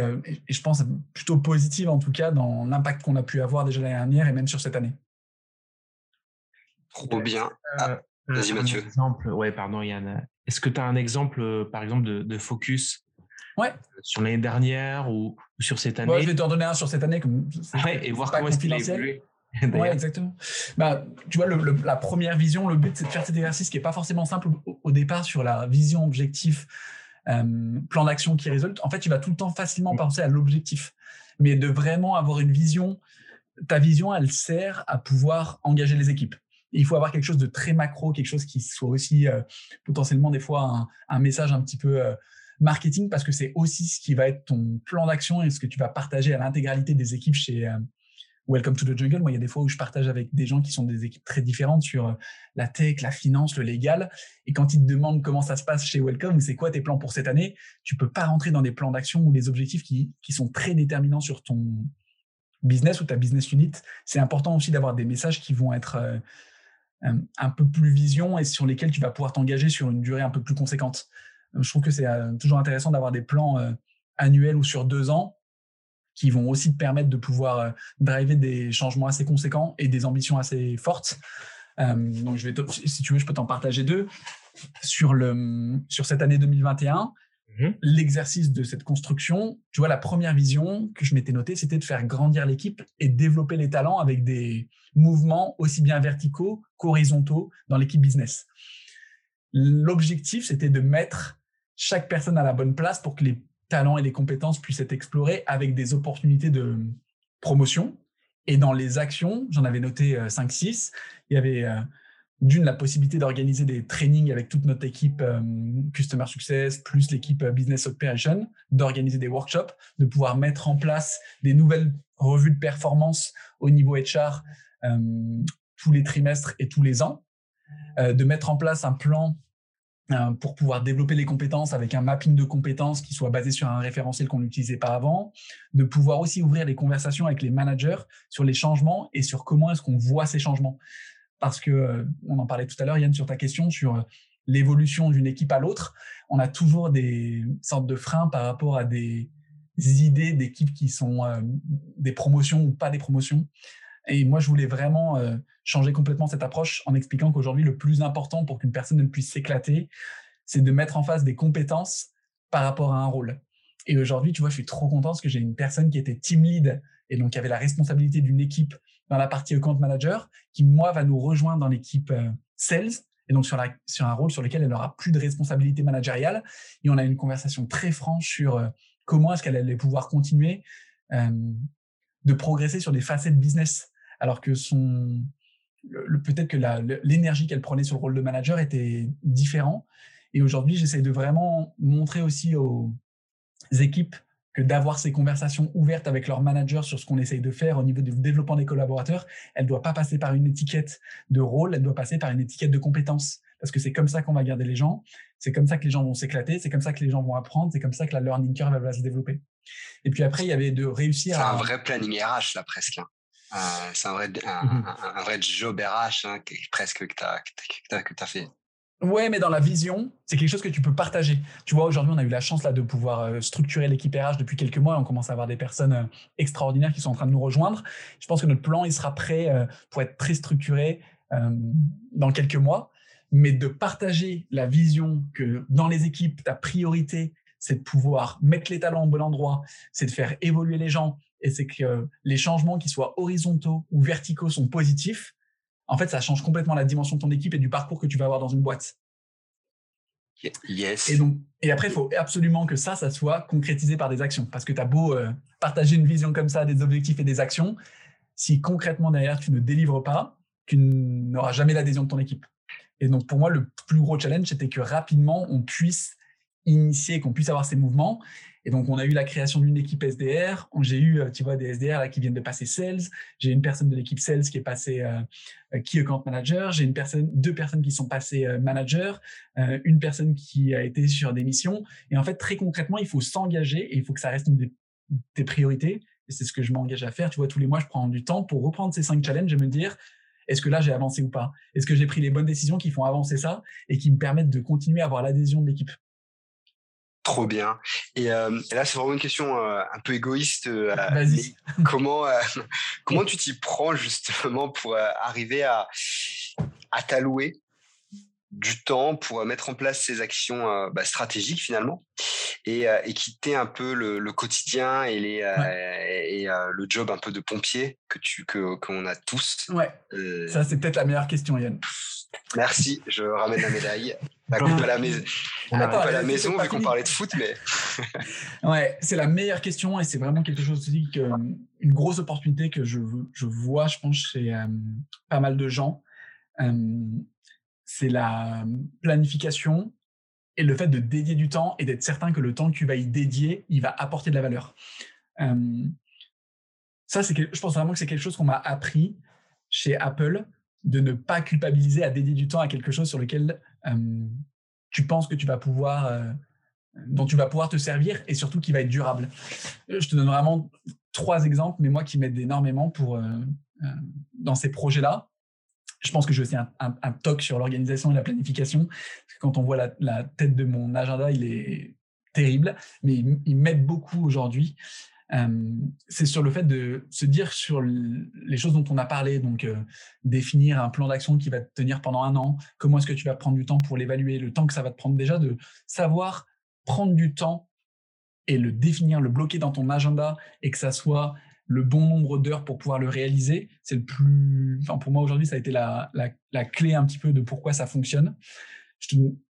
je pense plutôt positive en tout cas dans l'impact qu'on a pu avoir déjà l'année dernière et même sur cette année. Trop bien. Ah, vas-y Mathieu. Exemple, ouais, pardon Yann. Est-ce que tu as un exemple, par exemple, de, focus ouais. sur l'année dernière ou, sur cette année Je vais t'en donner un sur cette année. Comme ouais, et voir comment est-ce qu'il a évolué. (laughs) Oui, exactement. Bah, tu vois, la première vision, le but, c'est de faire cet exercice qui n'est pas forcément simple au, départ sur la vision, objectif, euh, plan d'action qui résulte. En fait, tu vas tout le temps facilement penser à l'objectif, mais de vraiment avoir une vision. Ta vision, elle sert à pouvoir engager les équipes. Il faut avoir quelque chose de très macro, quelque chose qui soit aussi euh, potentiellement des fois un, message un petit peu euh, marketing, parce que c'est aussi ce qui va être ton plan d'action et ce que tu vas partager à l'intégralité des équipes chez, Welcome to the Jungle, moi, il y a des fois où je partage avec des gens qui sont des équipes très différentes sur euh, la tech, la finance, le légal. Et quand ils te demandent comment ça se passe chez Welcome ou c'est quoi tes plans pour cette année, tu peux pas rentrer dans des plans d'action ou des objectifs qui, qui sont très déterminants sur ton business ou ta business unit. C'est important aussi d'avoir des messages qui vont être euh, un peu plus vision et sur lesquels tu vas pouvoir t'engager sur une durée un peu plus conséquente. Je trouve que c'est euh, toujours intéressant d'avoir des plans annuels ou sur deux ans qui vont aussi te permettre de pouvoir euh, driver des changements assez conséquents et des ambitions assez fortes. Euh, donc, je vais si tu veux, je peux t'en partager deux. Sur, le, sur cette année 2021, mhm. l'exercice de cette construction, tu vois, la première vision que je m'étais notée, c'était de faire grandir l'équipe et développer les talents avec des mouvements aussi bien verticaux qu'horizontaux dans l'équipe business. L'objectif, c'était de mettre chaque personne à la bonne place pour que les talents et les compétences puissent être explorés avec des opportunités de promotion. Et dans les actions, j'en avais noté 5-6, euh, il y avait euh, d'une la possibilité d'organiser des trainings avec toute notre équipe euh, Customer Success, plus l'équipe Business Operation, d'organiser des workshops, de pouvoir mettre en place des nouvelles revues de performance au niveau HR tous les trimestres et tous les ans, de mettre en place un plan euh, pour pouvoir développer les compétences avec un mapping de compétences qui soit basé sur un référentiel qu'on n'utilisait pas avant, de pouvoir aussi ouvrir les conversations avec les managers sur les changements et sur comment est-ce qu'on voit ces changements. Parce que, euh, on en parlait tout à l'heure, Yann, sur ta question sur euh, l'évolution d'une équipe à l'autre, on a toujours des sortes de freins par rapport à des idées d'équipes qui sont des promotions ou pas des promotions. Et moi, je voulais vraiment euh, changer complètement cette approche en expliquant qu'aujourd'hui, le plus important pour qu'une personne ne puisse s'éclater, c'est de mettre en face des compétences par rapport à un rôle. Et aujourd'hui, tu vois, je suis trop content parce que j'ai une personne qui était team lead et donc qui avait la responsabilité d'une équipe dans la partie account manager, qui, moi, va nous rejoindre dans l'équipe euh, sales et donc sur, un rôle sur lequel elle n'aura plus de responsabilité managériale. Et on a une conversation très franche sur euh, comment est-ce qu'elle allait pouvoir continuer de progresser sur des facettes business alors que son peut-être que l'énergie qu'elle prenait sur le rôle de manager était différent. Et aujourd'hui, j'essaie de vraiment montrer aussi aux équipes que d'avoir ces conversations ouvertes avec leur manager sur ce qu'on essaye de faire au niveau du développement des collaborateurs, elle ne doit pas passer par une étiquette de rôle, elle doit passer par une étiquette de compétences. Parce que c'est comme ça qu'on va garder les gens, c'est comme ça que les gens vont s'éclater, c'est comme ça que les gens vont apprendre, c'est comme ça que la learning curve va se développer. Et puis après, il y avait de réussir à... C'est un vrai planning RH, là, presque. Euh, c'est un vrai, un, vrai job RH hein, presque que tu as, que as fait. Ouais, mais dans la vision, c'est quelque chose que tu peux partager. Tu vois, aujourd'hui, on a eu la chance là de pouvoir euh, structurer l'équipe depuis quelques mois. On commence à avoir des personnes euh, extraordinaires qui sont en train de nous rejoindre. Je pense que notre plan, il sera prêt pour être très structuré dans quelques mois. Mais de partager la vision que dans les équipes, ta priorité, c'est de pouvoir mettre les talents au bon endroit, c'est de faire évoluer les gens, et c'est que les changements, qu'ils soient horizontaux ou verticaux, sont positifs. En fait, ça change complètement la dimension de ton équipe et du parcours que tu vas avoir dans une boîte. Yes. Et, donc, et après, il faut absolument que ça, ça soit concrétisé par des actions. Parce que tu as beau euh, partager une vision comme ça, des objectifs et des actions, si concrètement derrière, tu ne délivres pas, tu n'auras jamais l'adhésion de ton équipe. Et donc, pour moi, le plus gros challenge, c'était que rapidement, on puisse initier, qu'on puisse avoir ces mouvements et donc, on a eu la création d'une équipe SDR. J'ai eu, euh, tu vois, des SDR qui viennent de passer sales. J'ai une personne de l'équipe sales qui est passée euh, euh key account manager. J'ai une personne, deux personnes qui sont passées euh, manager, une personne qui a été sur des missions. Et en fait, très concrètement, il faut s'engager et il faut que ça reste une des, des priorités. Et c'est ce que je m'engage à faire. Tu vois, tous les mois, je prends du temps pour reprendre ces cinq challenges et me dire, est-ce que là j'ai avancé ou pas? Est-ce que j'ai pris les bonnes décisions qui font avancer ça et qui me permettent de continuer à avoir l'adhésion de l'équipe? Trop bien. Et, là, c'est vraiment une question un peu égoïste. (laughs) Vas-y. comment, (laughs) comment tu t'y prends justement pour arriver à, à t'allouer du temps pour mettre en place ces actions bah, stratégiques finalement et, quitter un peu le, quotidien et, les, et le job un peu de pompier que tu que qu'on a tous. Ouais. Ça c'est peut-être la meilleure question, Yann. Merci, je ramène la médaille. (laughs) La coupe à la maison. On n'a pas à la maison vu qu'on parlait de foot, mais. (laughs) ouais, c'est la meilleure question et c'est vraiment quelque chose aussi que, une grosse opportunité que je, je vois, je pense, chez pas mal de gens c'est la planification et le fait de dédier du temps et d'être certain que le temps que tu vas y dédier, il va apporter de la valeur. ça, c'est je pense vraiment que c'est quelque chose qu'on m'a appris chez Apple, de ne pas culpabiliser à dédier du temps à quelque chose sur lequel tu penses que tu vas pouvoir, euh, dont tu vas pouvoir te servir et surtout qui va être durable. Je te donne vraiment trois exemples, mais moi qui m'aident énormément pour, euh, euh, dans ces projets-là je pense que j'ai aussi un, un, toc sur l'organisation et la planification. Quand on voit la, tête de mon agenda, il est terrible, mais il, m'aide beaucoup aujourd'hui. Euh, c'est sur le fait de se dire sur les choses dont on a parlé, donc euh, définir un plan d'action qui va te tenir pendant un an, comment est-ce que tu vas prendre du temps pour l'évaluer, le temps que ça va te prendre déjà, de savoir prendre du temps et le définir, le bloquer dans ton agenda et que ça soit le bon nombre d'heures pour pouvoir le réaliser, c'est le plus. Enfin, pour moi aujourd'hui, ça a été la, clé un petit peu de pourquoi ça fonctionne.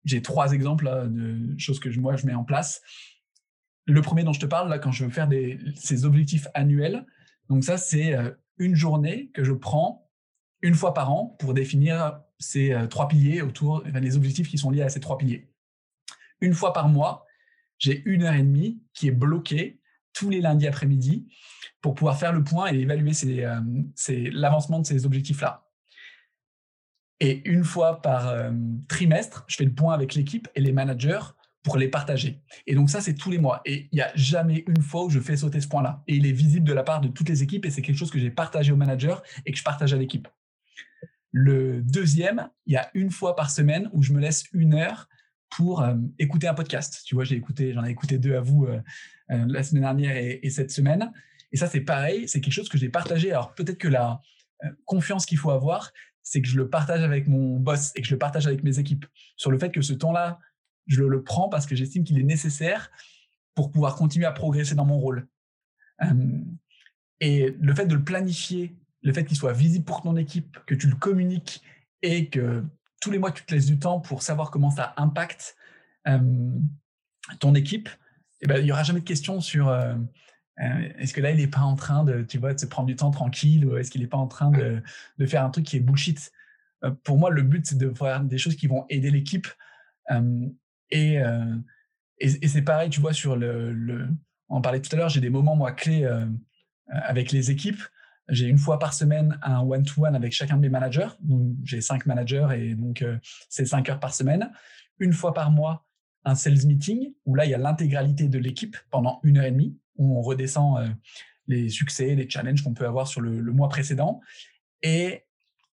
J'ai trois exemples de choses que moi je mets en place. Le premier dont je te parle là, quand je veux faire ces objectifs annuels, donc ça c'est euh, une journée que je prends une fois par an pour définir ces euh, trois piliers autour, les objectifs qui sont liés à ces trois piliers. Une fois par mois, j'ai une heure et demie qui est bloquée tous les lundis après-midi pour pouvoir faire le point et évaluer euh, l'avancement de ces objectifs-là. Et une fois par trimestre, je fais le point avec l'équipe et les managers pour les partager. Et donc ça, c'est tous les mois. Et il n'y a jamais une fois où je fais sauter ce point-là. Et il est visible de la part de toutes les équipes et c'est quelque chose que j'ai partagé aux managers et que je partage à l'équipe. Le deuxième, il y a une fois par semaine où je me laisse une heure pour euh, écouter un podcast. Tu vois, j'ai écouté, j'en ai écouté deux à vous la semaine dernière et cette semaine. Et ça, c'est pareil, c'est quelque chose que j'ai partagé. Alors peut-être que la euh, confiance qu'il faut avoir, c'est que je le partage avec mon boss et que je le partage avec mes équipes sur le fait que ce temps-là, je le, prends parce que j'estime qu'il est nécessaire pour pouvoir continuer à progresser dans mon rôle. et le fait de le planifier, le fait qu'il soit visible pour ton équipe, que tu le communiques et que tous les mois tu te laisses du temps pour savoir comment ça impacte ton équipe, eh ben, il n'y aura jamais de questions sur euh, euh, est-ce que là, il n'est pas en train de, tu vois, de se prendre du temps tranquille ou est-ce qu'il n'est pas en train de, de, faire un truc qui est bullshit euh, Pour moi, le but, c'est de faire des choses qui vont aider l'équipe. Euh, et, c'est pareil, tu vois, sur le, on en parlait tout à l'heure, j'ai des moments, moi, clés avec les équipes. J'ai une fois par semaine un one-to-one avec chacun de mes managers. Donc, j'ai cinq managers et donc, c'est cinq heures par semaine. Une fois par mois, un sales meeting où là, il y a l'intégralité de l'équipe pendant une heure et demie où on redescend euh, les succès, les challenges qu'on peut avoir sur le, mois précédent. Et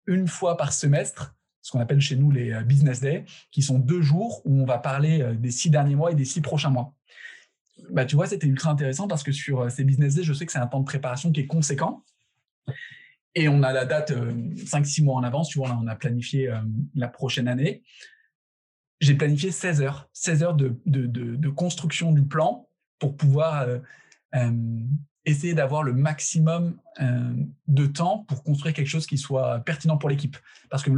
une fois par semestre, ce qu'on appelle chez nous les euh, business days, qui sont deux jours où on va parler euh, des six derniers mois et des six prochains mois. Bah, tu vois, c'était ultra intéressant parce que sur ces business days, je sais que c'est un temps de préparation qui est conséquent. Et on a la date 5-6 mois en avance, tu vois, on a planifié la prochaine année. J'ai planifié 16 heures, 16 heures de, de, de, construction du plan pour pouvoir essayer d'avoir le maximum de temps pour construire quelque chose qui soit pertinent pour l'équipe. Parce que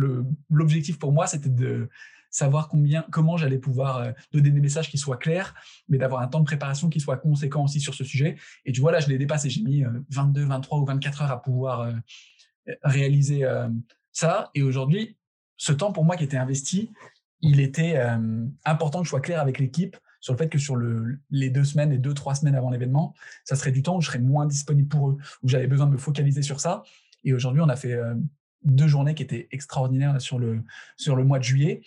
l'objectif pour moi, c'était de savoir combien, comment j'allais pouvoir donner des messages qui soient clairs, mais d'avoir un temps de préparation qui soit conséquent aussi sur ce sujet. Et tu vois, là, je l'ai dépassé. J'ai mis 22, 23 ou 24 heures à pouvoir réaliser ça. Et aujourd'hui, ce temps pour moi qui était investi, il était important que je sois clair avec l'équipe sur le fait que sur le, les deux semaines, les deux, trois semaines avant l'événement, ça serait du temps où je serais moins disponible pour eux, où j'avais besoin de me focaliser sur ça. Et aujourd'hui, on a fait euh, deux journées qui étaient extraordinaires sur, le, sur le mois de juillet.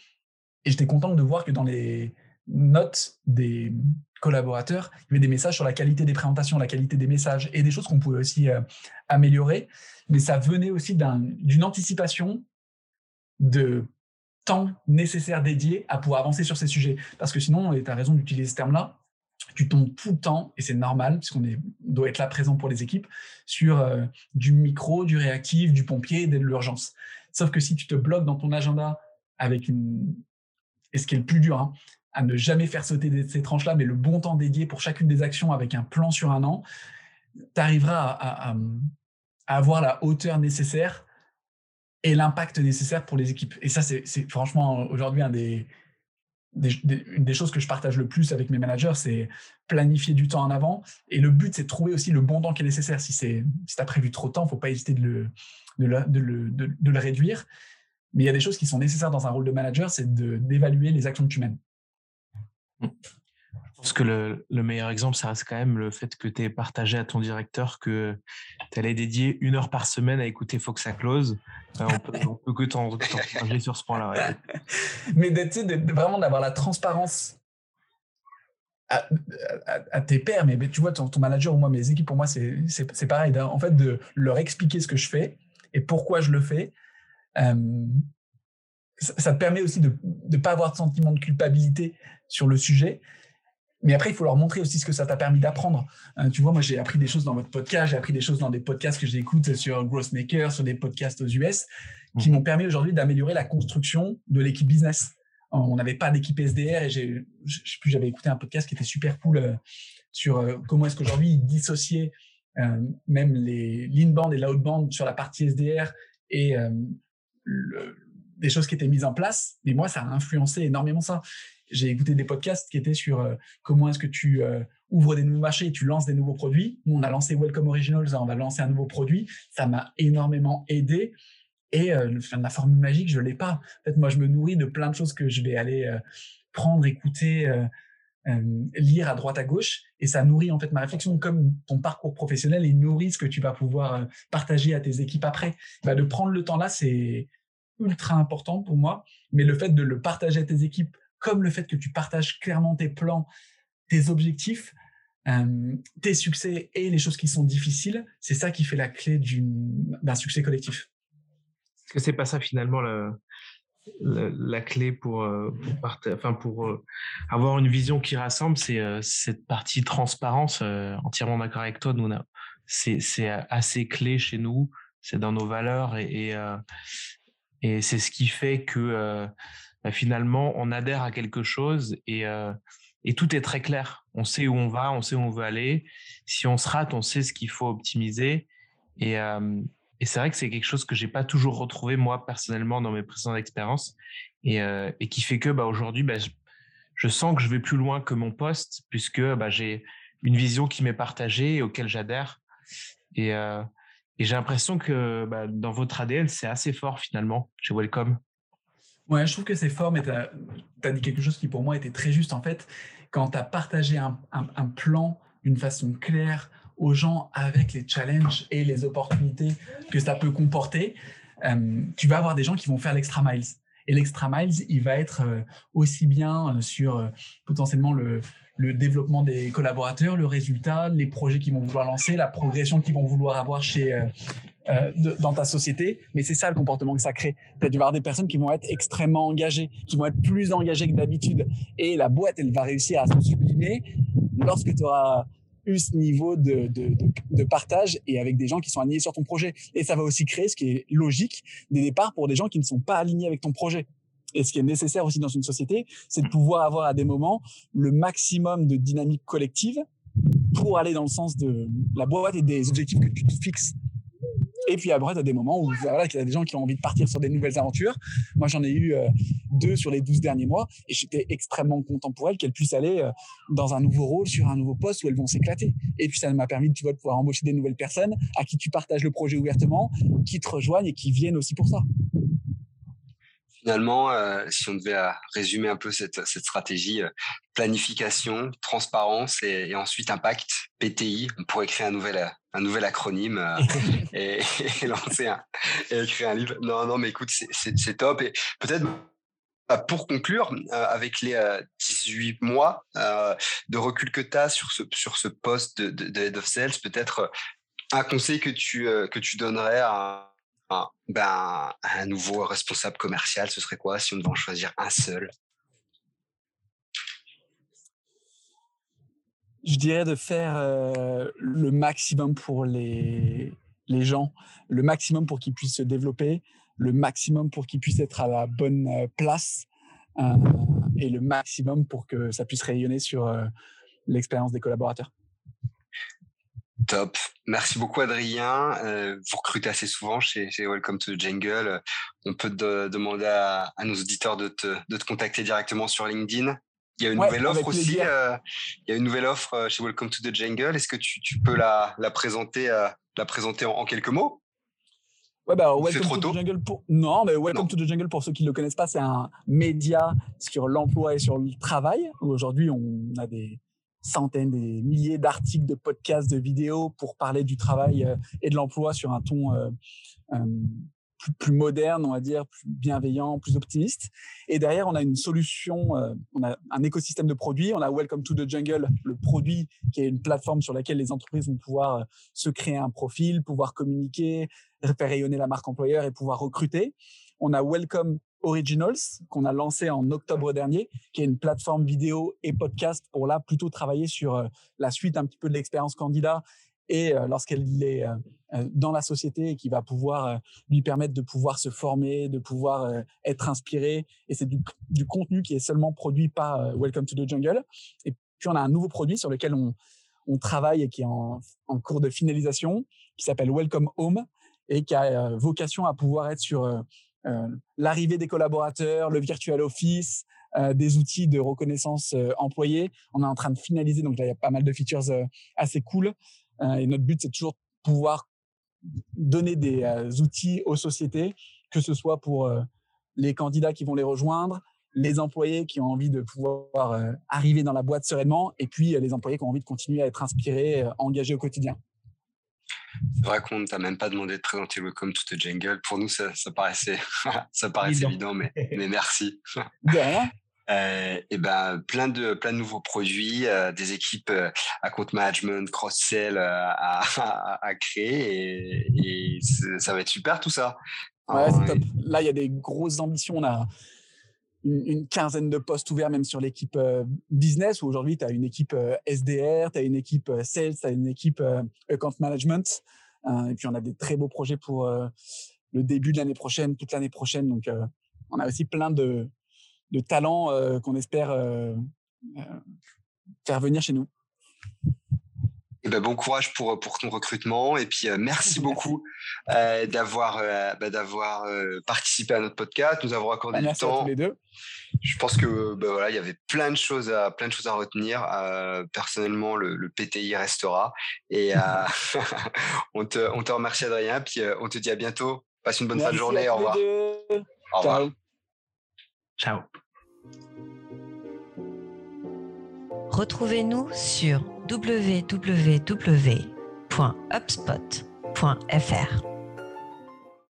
Et j'étais content de voir que dans les notes des collaborateurs, il y avait des messages sur la qualité des présentations, la qualité des messages et des choses qu'on pouvait aussi euh, améliorer. Mais ça venait aussi d'une anticipation de temps nécessaire dédié à pouvoir avancer sur ces sujets. Parce que sinon, et tu as raison d'utiliser ce terme-là, tu tombes tout le temps, et c'est normal, puisqu'on doit être là présent pour les équipes, sur euh, du micro, du réactif, du pompier de l'urgence. Sauf que si tu te bloques dans ton agenda avec une... Et ce qui est le plus dur, hein, à ne jamais faire sauter ces tranches-là, mais le bon temps dédié pour chacune des actions avec un plan sur un an, tu arriveras à, avoir la hauteur nécessaire et l'impact nécessaire pour les équipes. Et ça, c'est franchement aujourd'hui un des, une des choses que je partage le plus avec mes managers, c'est planifier du temps en avant. Et le but, c'est de trouver aussi le bon temps qui est nécessaire. Si, si tu as prévu trop de temps, il ne faut pas hésiter de le, de, le, de, le, de, le, réduire. Mais il y a des choses qui sont nécessaires dans un rôle de manager, c'est d'évaluer les actions que tu mènes. Je pense que le, le, meilleur exemple, ça reste quand même le fait que tu aies partagé à ton directeur que tu allais dédier une heure par semaine à écouter Fox à Close. on, peut, peut que t'encourager sur ce point-là. (laughs) Mais vraiment d'avoir la transparence à, tes pairs, mais, tu vois, ton, manager ou moi, mes équipes, pour moi, c'est pareil. En fait, de leur expliquer ce que je fais et pourquoi je le fais. Ça, te permet aussi de ne pas avoir de sentiment de culpabilité sur le sujet. Mais après, il faut leur montrer aussi ce que ça t'a permis d'apprendre. Euh, tu vois, moi, j'ai appris des choses dans votre podcast, j'ai appris des choses dans des podcasts que j'écoute sur Growthmaker, sur des podcasts aux US, qui mmh. m'ont permis aujourd'hui d'améliorer la construction de l'équipe business. Euh, on n'avait pas d'équipe SDR et j'ai, plus, j'avais écouté un podcast qui était super cool euh, sur comment est-ce qu'aujourd'hui dissocier même les l'inbound et l'outbound sur la partie SDR et le, des choses qui étaient mises en place. Mais moi, ça a influencé énormément ça. J'ai écouté des podcasts qui étaient sur euh, comment est-ce que tu euh, ouvres des nouveaux marchés tu lances des nouveaux produits. Nous, on a lancé Welcome Originals, on va lancer un nouveau produit. Ça m'a énormément aidé. Et euh, la formule magique, je l'ai pas. En fait, moi, je me nourris de plein de choses que je vais aller prendre, écouter, lire à droite à gauche, et ça nourrit en fait ma réflexion. Comme ton parcours professionnel, il nourrit ce que tu vas pouvoir partager à tes équipes après. Bah, de prendre le temps là, c'est ultra important pour moi. Mais le fait de le partager à tes équipes, comme le fait que tu partages clairement tes plans, tes objectifs, euh, tes succès et les choses qui sont difficiles, c'est ça qui fait la clé d'un succès collectif. Est-ce que c'est pas ça finalement la, clé pour, euh, euh, avoir une vision qui rassemble, c'est cette partie transparence. entièrement d'accord avec toi. C'est assez clé chez nous. C'est dans nos valeurs et, c'est ce qui fait que finalement, on adhère à quelque chose et, euh, et tout est très clair. On sait où on va, on sait où on veut aller. Si on se rate, on sait ce qu'il faut optimiser. Et, euh, et c'est vrai que c'est quelque chose que j'ai pas toujours retrouvé moi personnellement dans mes précédentes expériences et, et qui fait que bah, aujourd'hui, bah, je, je, sens que je vais plus loin que mon poste puisque bah, j'ai une vision qui m'est partagée et auquel j'adhère. Et, et j'ai l'impression que bah, dans votre ADN, c'est assez fort finalement chez Welcome. Ouais, je trouve que c'est fort, mais tu as, dit quelque chose qui pour moi était très juste. En fait, quand tu as partagé un, plan d'une façon claire aux gens avec les challenges et les opportunités que ça peut comporter, euh, tu vas avoir des gens qui vont faire l'extra miles. Et l'extra miles, il va être euh, aussi bien euh, sur potentiellement le, le développement des collaborateurs, le résultat, les projets qu'ils vont vouloir lancer, la progression qu'ils vont vouloir avoir chez euh, dans ta société. Mais c'est ça le comportement que ça crée. Tu vas avoir des personnes qui vont être extrêmement engagées, qui vont être plus engagées que d'habitude. Et la boîte, elle va réussir à se sublimer lorsque tu auras eu ce niveau de, de, de, partage et avec des gens qui sont alignés sur ton projet. Et ça va aussi créer, ce qui est logique, des départs pour des gens qui ne sont pas alignés avec ton projet. Et ce qui est nécessaire aussi dans une société, c'est de pouvoir avoir à des moments le maximum de dynamique collective pour aller dans le sens de la boîte et des objectifs que tu te fixes. Et puis après, tu as des moments où voilà, il y a des gens qui ont envie de partir sur des nouvelles aventures. Moi, j'en ai eu euh, deux sur les 12 derniers mois et j'étais extrêmement content pour elles qu'elles puissent aller euh, dans un nouveau rôle, sur un nouveau poste où elles vont s'éclater. Et puis, ça m'a permis tu vois, de pouvoir embaucher des nouvelles personnes à qui tu partages le projet ouvertement, qui te rejoignent et qui viennent aussi pour ça finalement, euh, si on devait euh, résumer un peu cette, stratégie, euh, planification, transparence et, ensuite impact, PTI, on pourrait créer un nouvel, un nouvel acronyme et, lancer un, et écrire un livre. Non, non, mais écoute, c'est top. Et peut-être bah, pour conclure, avec les 18 mois de recul que tu as sur ce, sur ce poste de, de, Head of Sales, peut-être un conseil que tu, que tu donnerais à un, ben, un nouveau responsable commercial, ce serait quoi si on devait en choisir un seul? Je dirais de faire le maximum pour les, les gens, le maximum pour qu'ils puissent se développer, le maximum pour qu'ils puissent être à la bonne place et le maximum pour que ça puisse rayonner sur l'expérience des collaborateurs. Top. Merci beaucoup, Adrien. Euh, vous recrutez assez souvent chez, Welcome to the Jungle. On peut te demander à, nos auditeurs de te, de te, contacter directement sur LinkedIn. Il y a une nouvelle offre aussi. Euh, il y a une nouvelle offre euh, chez Welcome to the Jungle. Est-ce que tu, tu, peux la, la présenter, euh, la présenter en, quelques mots? Ouais, bah, Welcome to the Jungle pour... Non, mais Welcome to the Jungle, pour ceux qui ne le connaissent pas, c'est un média sur l'emploi et sur le travail. Aujourd'hui, on a des, centaines, des milliers d'articles, de podcasts, de vidéos pour parler du travail euh, et de l'emploi sur un ton euh, euh, plus, moderne, on va dire, plus bienveillant, plus optimiste. Et derrière, on a une solution, on a un écosystème de produits. On a Welcome to the Jungle, le produit qui est une plateforme sur laquelle les entreprises vont pouvoir se créer un profil, pouvoir communiquer, faire rayonner la marque employeur et pouvoir recruter. On a Welcome Originals qu'on a lancé en octobre dernier, qui est une plateforme vidéo et podcast pour là plutôt travailler sur euh, la suite un petit peu de l'expérience candidat et euh, lorsqu'elle est euh, dans la société et qui va pouvoir lui permettre de pouvoir se former, de pouvoir être inspiré. Et c'est du, contenu qui est seulement produit par Welcome to the Jungle. Et puis on a un nouveau produit sur lequel on, travaille et qui est en, en cours de finalisation, qui s'appelle Welcome Home et qui a vocation à pouvoir être sur l'arrivée des collaborateurs, le virtual office, euh, des outils de reconnaissance euh, employés. On est en train de finaliser, donc là, il y a pas mal de features assez cool. et notre but, c'est toujours pouvoir donner des outils aux sociétés, que ce soit pour les candidats qui vont les rejoindre, les employés qui ont envie de pouvoir arriver dans la boîte sereinement, et puis les employés qui ont envie de continuer à être inspirés, engagés au quotidien. C'est vrai qu'on ne t'a même pas demandé de présenter Welcome to the Jungle. Pour nous, ça, paraissait, (laughs) ça paraissait évident, mais, (laughs) mais merci. (laughs) Euh, et ben plein de plein de nouveaux produits, euh, des équipes euh, à compte management, cross sell à, à, créer et, ça va être super tout ça. Ouais, c'est top. Là, il y a des grosses ambitions. On a une, quinzaine de postes ouverts même sur l'équipe business où aujourd'hui tu as une équipe SDR, tu as une équipe sales, tu as une équipe account management. et puis on a des très beaux projets pour le début de l'année prochaine, toute l'année prochaine. Donc on a aussi plein de, de talents qu'on espère faire venir chez nous. Eh ben, bon courage pour, pour ton recrutement et puis merci beaucoup d'avoir bah, d'avoir participé à notre podcast, nous avons accordé bah, du temps. À tous les deux je pense que bah, voilà, il y avait plein de choses à plein de choses à retenir. Euh, personnellement, le, le, PTI restera et euh, (laughs) (laughs) on te on te remercie Adrien, puis euh, on te dit à bientôt. Passe une bonne fin de journée. Au revoir. Au revoir. Ciao. Retrouvez-nous sur www.upspot.fr.